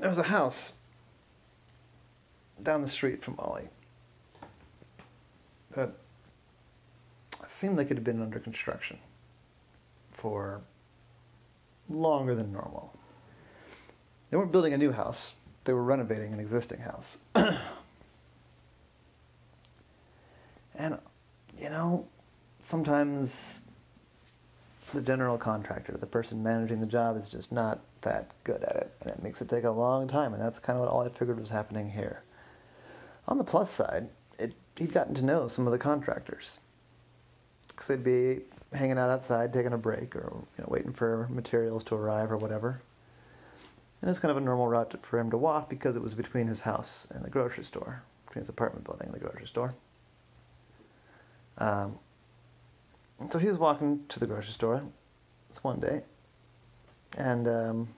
there was a house down the street from Ollie that seemed like it had been under construction for longer than normal. They weren't building a new house, they were renovating an existing house. and, you know, sometimes the general contractor, the person managing the job, is just not that good at it, and it makes it take a long time, and that's kind of what Ollie figured was happening here. On the plus side, it, he'd gotten to know some of the contractors, because they'd be hanging out outside, taking a break, or you know, waiting for materials to arrive or whatever. And it was kind of a normal route for him to walk because it was between his house and the grocery store, between his apartment building and the grocery store. Um, so he was walking to the grocery store this one day, and um,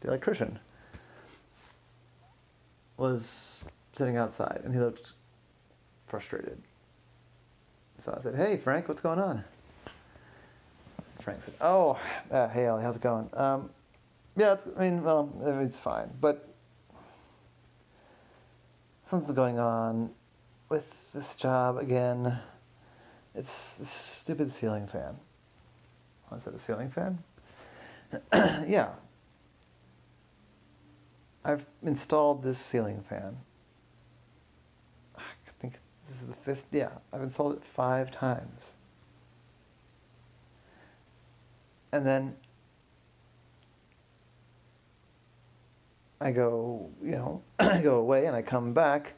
the electrician was sitting outside, and he looked frustrated. So I said, "Hey, Frank, what's going on?" Frank said, "Oh, uh, hey, how's it going?" Um, yeah, it's, I mean, well, it's fine, but something's going on with this job again. It's this stupid ceiling fan. Oh, is it a ceiling fan? yeah. I've installed this ceiling fan. Ah, I think this is the fifth. Yeah, I've installed it five times. And then I go, you know, I go away and I come back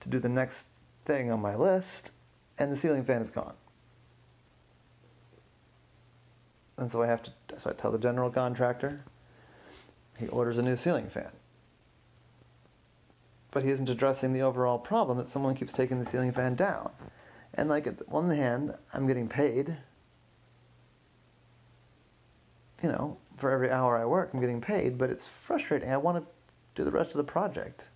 to do the next thing on my list, and the ceiling fan is gone. And so I have to, so I tell the general contractor, he orders a new ceiling fan. But he isn't addressing the overall problem that someone keeps taking the ceiling fan down. And like, at one hand, I'm getting paid, you know, for every hour I work, I'm getting paid, but it's frustrating. I want to do the rest of the project.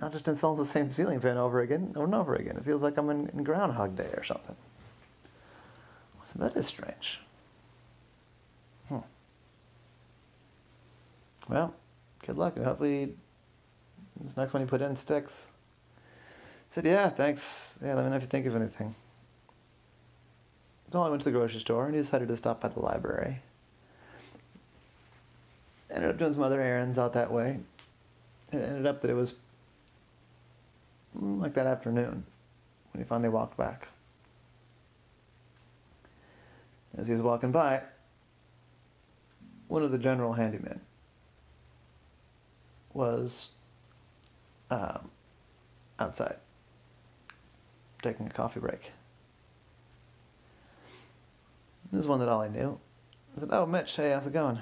Not just install the same ceiling fan over again over and over again. It feels like I'm in, in Groundhog Day or something. So that is strange. Hmm. Well, good luck. Hopefully, this next one you put in sticks. I said, yeah, thanks. Yeah, let me know if you think of anything. So I went to the grocery store and he decided to stop by the library ended up doing some other errands out that way. It ended up that it was like that afternoon when he finally walked back. As he was walking by, one of the general handymen was um, outside taking a coffee break. This is one that Ollie knew. I said, "Oh, Mitch, hey, how's it going?"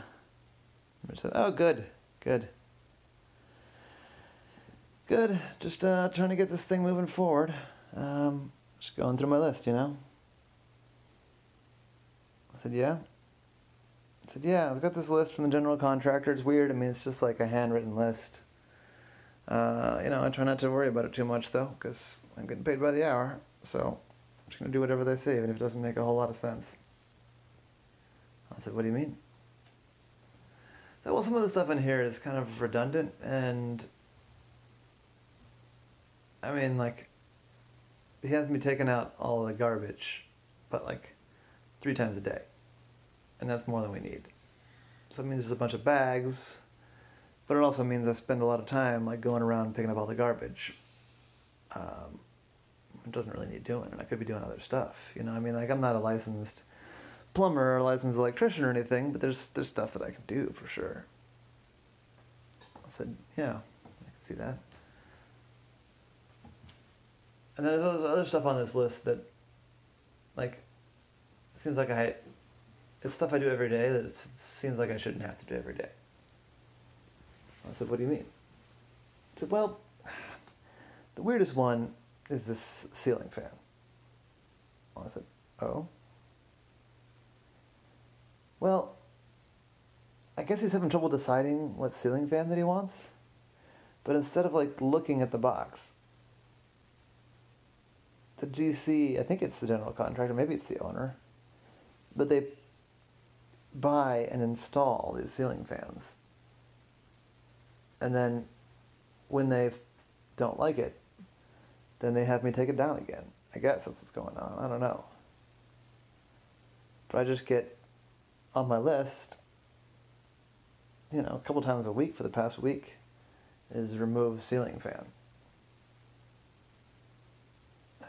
Mitch said, "Oh, good, good, good. Just uh, trying to get this thing moving forward. Um, just going through my list, you know." I said, "Yeah." I said, "Yeah, I've got this list from the general contractor. It's weird. I mean, it's just like a handwritten list. Uh, you know, I try not to worry about it too much though, because I'm getting paid by the hour. So I'm just gonna do whatever they say, even if it doesn't make a whole lot of sense." I said, "What do you mean?" So, well, some of the stuff in here is kind of redundant, and I mean, like, he has me taking out all the garbage, but like three times a day, and that's more than we need. So it means there's a bunch of bags, but it also means I spend a lot of time like going around picking up all the garbage. Um, it doesn't really need doing, and I could be doing other stuff. You know, I mean, like I'm not a licensed plumber or licensed electrician or anything, but there's there's stuff that I can do for sure. I said, yeah, I can see that. And then there's other stuff on this list that, like, seems like I, it's stuff I do every day that it seems like I shouldn't have to do every day. I said, what do you mean? I said, well, the weirdest one is this ceiling fan. I said, oh. Well, I guess he's having trouble deciding what ceiling fan that he wants. But instead of like looking at the box, the GC, I think it's the general contractor, maybe it's the owner, but they buy and install these ceiling fans. And then when they don't like it, then they have me take it down again. I guess that's what's going on. I don't know. But I just get on my list, you know, a couple times a week for the past week, is remove ceiling fan.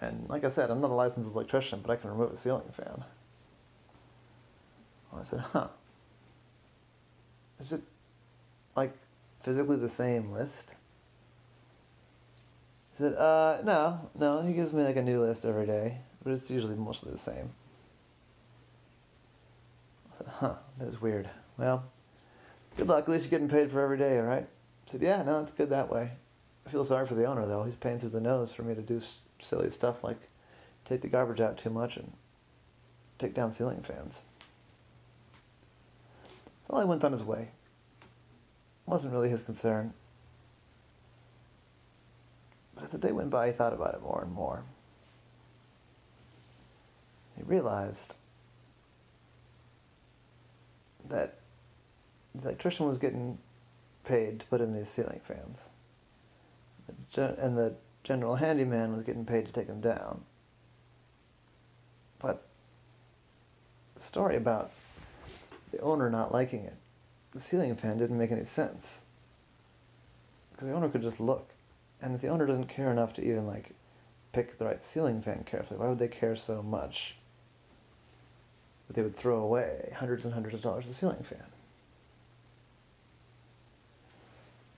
And like I said, I'm not a licensed electrician, but I can remove a ceiling fan. I said, huh. Is it like physically the same list? He said, uh, no, no, he gives me like a new list every day, but it's usually mostly the same. I said, huh, that is weird. Well, good luck, at least you're getting paid for every day, alright? I said, yeah, no, it's good that way. I feel sorry for the owner though, he's paying through the nose for me to do silly stuff like take the garbage out too much and take down ceiling fans. Well, he went on his way. Wasn't really his concern. But as the day went by, he thought about it more and more. He realized that the electrician was getting paid to put in these ceiling fans. And the general handyman was getting paid to take them down. But the story about the owner not liking it, the ceiling fan didn't make any sense. Because the owner could just look. And if the owner doesn't care enough to even like pick the right ceiling fan carefully, why would they care so much that they would throw away hundreds and hundreds of dollars of ceiling fan?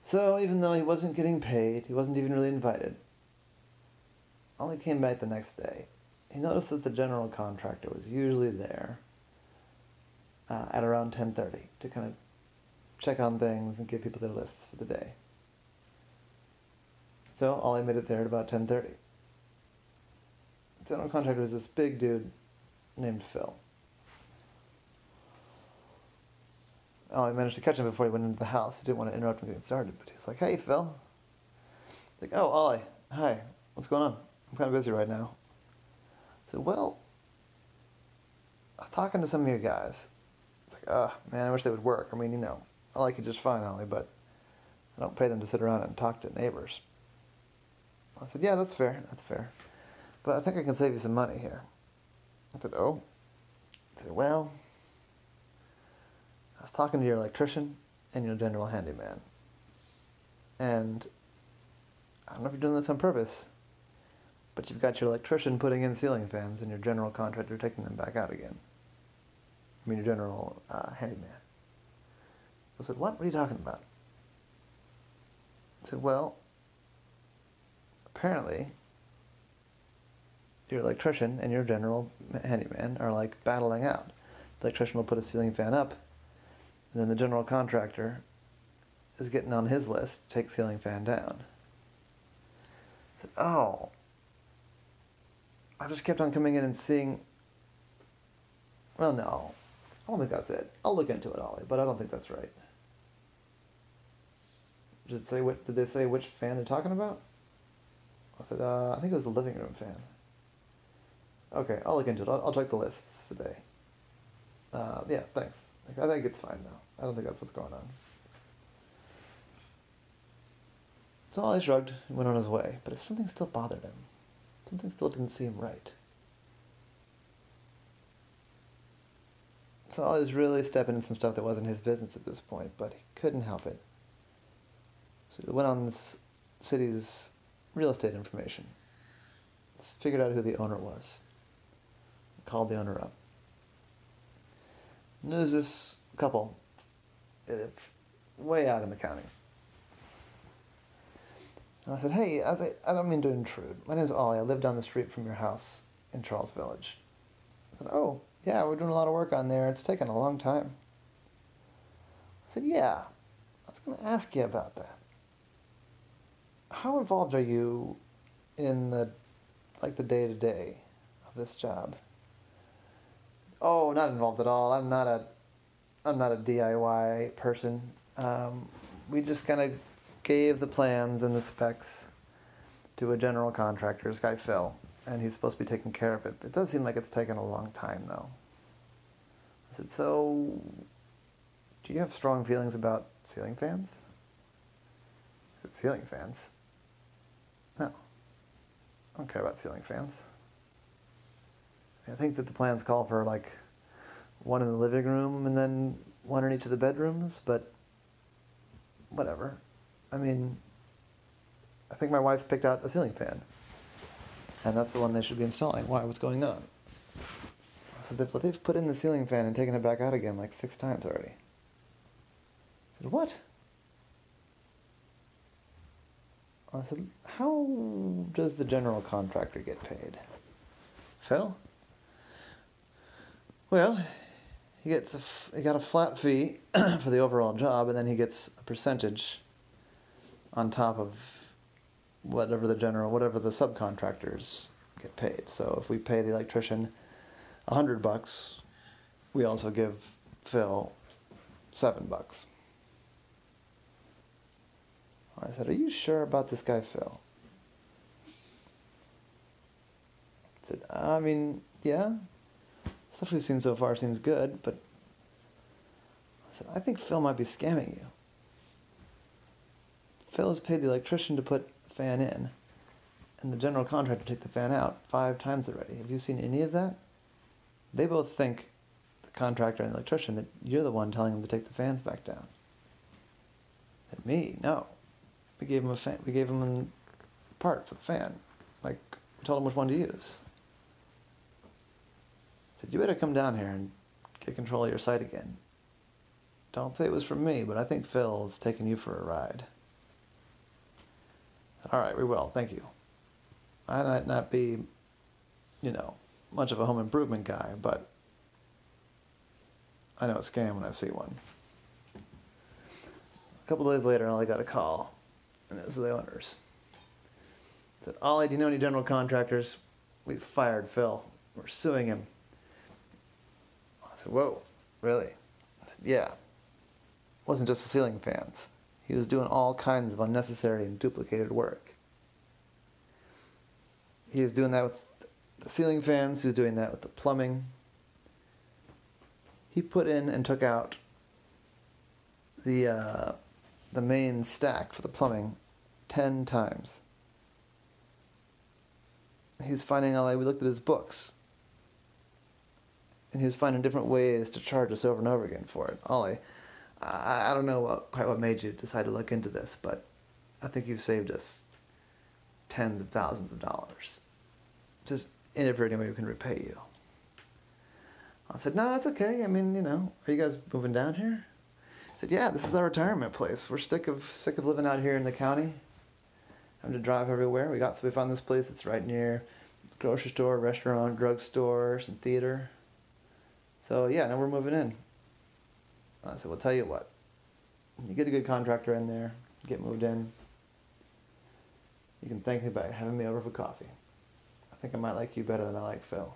So even though he wasn't getting paid, he wasn't even really invited, Ollie came back the next day. He noticed that the general contractor was usually there uh, at around 10.30 to kind of check on things and give people their lists for the day. So Ollie made it there at about 10.30. The general contractor was this big dude named Phil. Ollie managed to catch him before he went into the house. He didn't want to interrupt him getting started, but he was like, hey, Phil. Like, oh, Ollie, hi, what's going on? I'm kind of busy right now. I said, well, I was talking to some of your guys. It's like, oh, man, I wish they would work. I mean, you know, I like you just fine, Ollie, but I don't pay them to sit around and talk to neighbors. I said, yeah, that's fair, that's fair. But I think I can save you some money here. I said, oh. I said, well, I was talking to your electrician and your general handyman. And I don't know if you're doing this on purpose, but you've got your electrician putting in ceiling fans and your general contractor taking them back out again. I mean, your general uh, handyman. I said, what? What are you talking about? I said, well, apparently your electrician and your general handyman are like battling out. The electrician will put a ceiling fan up, and then the general contractor is getting on his list to take ceiling fan down. I said, oh. I just kept on coming in and seeing. Well, no. I don't think that's it. I'll look into it, Ollie, but I don't think that's right. Did it say what? Did they say which fan they're talking about? I said, uh, I think it was the living room fan. Okay, I'll look into it. I'll, I'll check the lists today. Uh, yeah, thanks. I think it's fine now. I don't think that's what's going on. So Ollie shrugged and went on his way, but something still bothered him. Something still didn't seem right. So I was really stepping in some stuff that wasn't his business at this point, but he couldn't help it. So he went on this city's real estate information. Figured out who the owner was. Called the owner up. There's this couple, way out in the county. And I said, hey, I, I don't mean to intrude. My name's Ollie. I live down the street from your house in Charles Village. I said, oh, yeah, we're doing a lot of work on there. It's taken a long time. I said, yeah, I was going to ask you about that how involved are you in the like the day to day of this job? Oh, not involved at all. I'm not a I'm not a DIY person. Um, we just kind of gave the plans and the specs to a general contractor, this guy Phil, and he's supposed to be taking care of it. It does seem like it's taken a long time, though. I said, so, do you have strong feelings about ceiling fans? But ceiling fans? No. I don't care about ceiling fans. I think that the plans call for like one in the living room and then one in each of the bedrooms, but whatever. I mean, I think my wife picked out a ceiling fan. And that's the one they should be installing. Why? What's going on? So they've, they've put in the ceiling fan and taken it back out again like six times already. I said, what? I said, how does the general contractor get paid? Phil? Well, he gets he got a flat fee for the overall job, and then he gets a percentage on top of whatever the general, whatever the subcontractors get paid. So if we pay the electrician a hundred bucks, we also give Phil seven bucks. I said, "Are you sure about this guy, Phil?" I said, "I mean, yeah. Stuff we've seen so far seems good, but I said, I think Phil might be scamming you. Phil has paid the electrician to put the fan in, and the general contractor to take the fan out five times already. Have you seen any of that? They both think, the contractor and the electrician, that you're the one telling them to take the fans back down. And me, no. We gave him a fan. We gave him a part for the fan. Like we told him which one to use. Said you better come down here and get control of your site again. Don't say it was from me, but I think Phil's taking you for a ride. All right, we will. Thank you. I might not be, you know, much of a home improvement guy, but I know a scam when I see one. A couple days later, I got a call, and it was the owners. Said, Ollie, do you know any general contractors? We've fired Phil. We're suing him. I said, Whoa, really? I said, yeah. It wasn't just the ceiling fans. He was doing all kinds of unnecessary and duplicated work. He was doing that with the ceiling fans, he was doing that with the plumbing. He put in and took out the uh, the main stack for the plumbing ten times. He was finding like we looked at his books. And he was finding different ways to charge us over and over again for it. Ollie, I, I don't know what, quite what made you decide to look into this, but I think you've saved us tens of thousands of dollars. Just in any way we can repay you. I said, no, it's okay. I mean, you know, are you guys moving down here? I said, yeah, this is our retirement place. We're sick of sick of living out here in the county, having to drive everywhere. We got so we found this place that's right near grocery store, restaurant, drugstore, some theater. So yeah, now we're moving in. I said, well, tell you what. You get a good contractor in there, get moved in, you can thank me by having me over for coffee. I think I might like you better than I like Phil.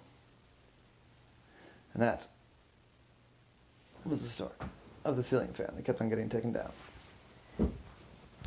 And that was the story of the ceiling fan that kept on getting taken down.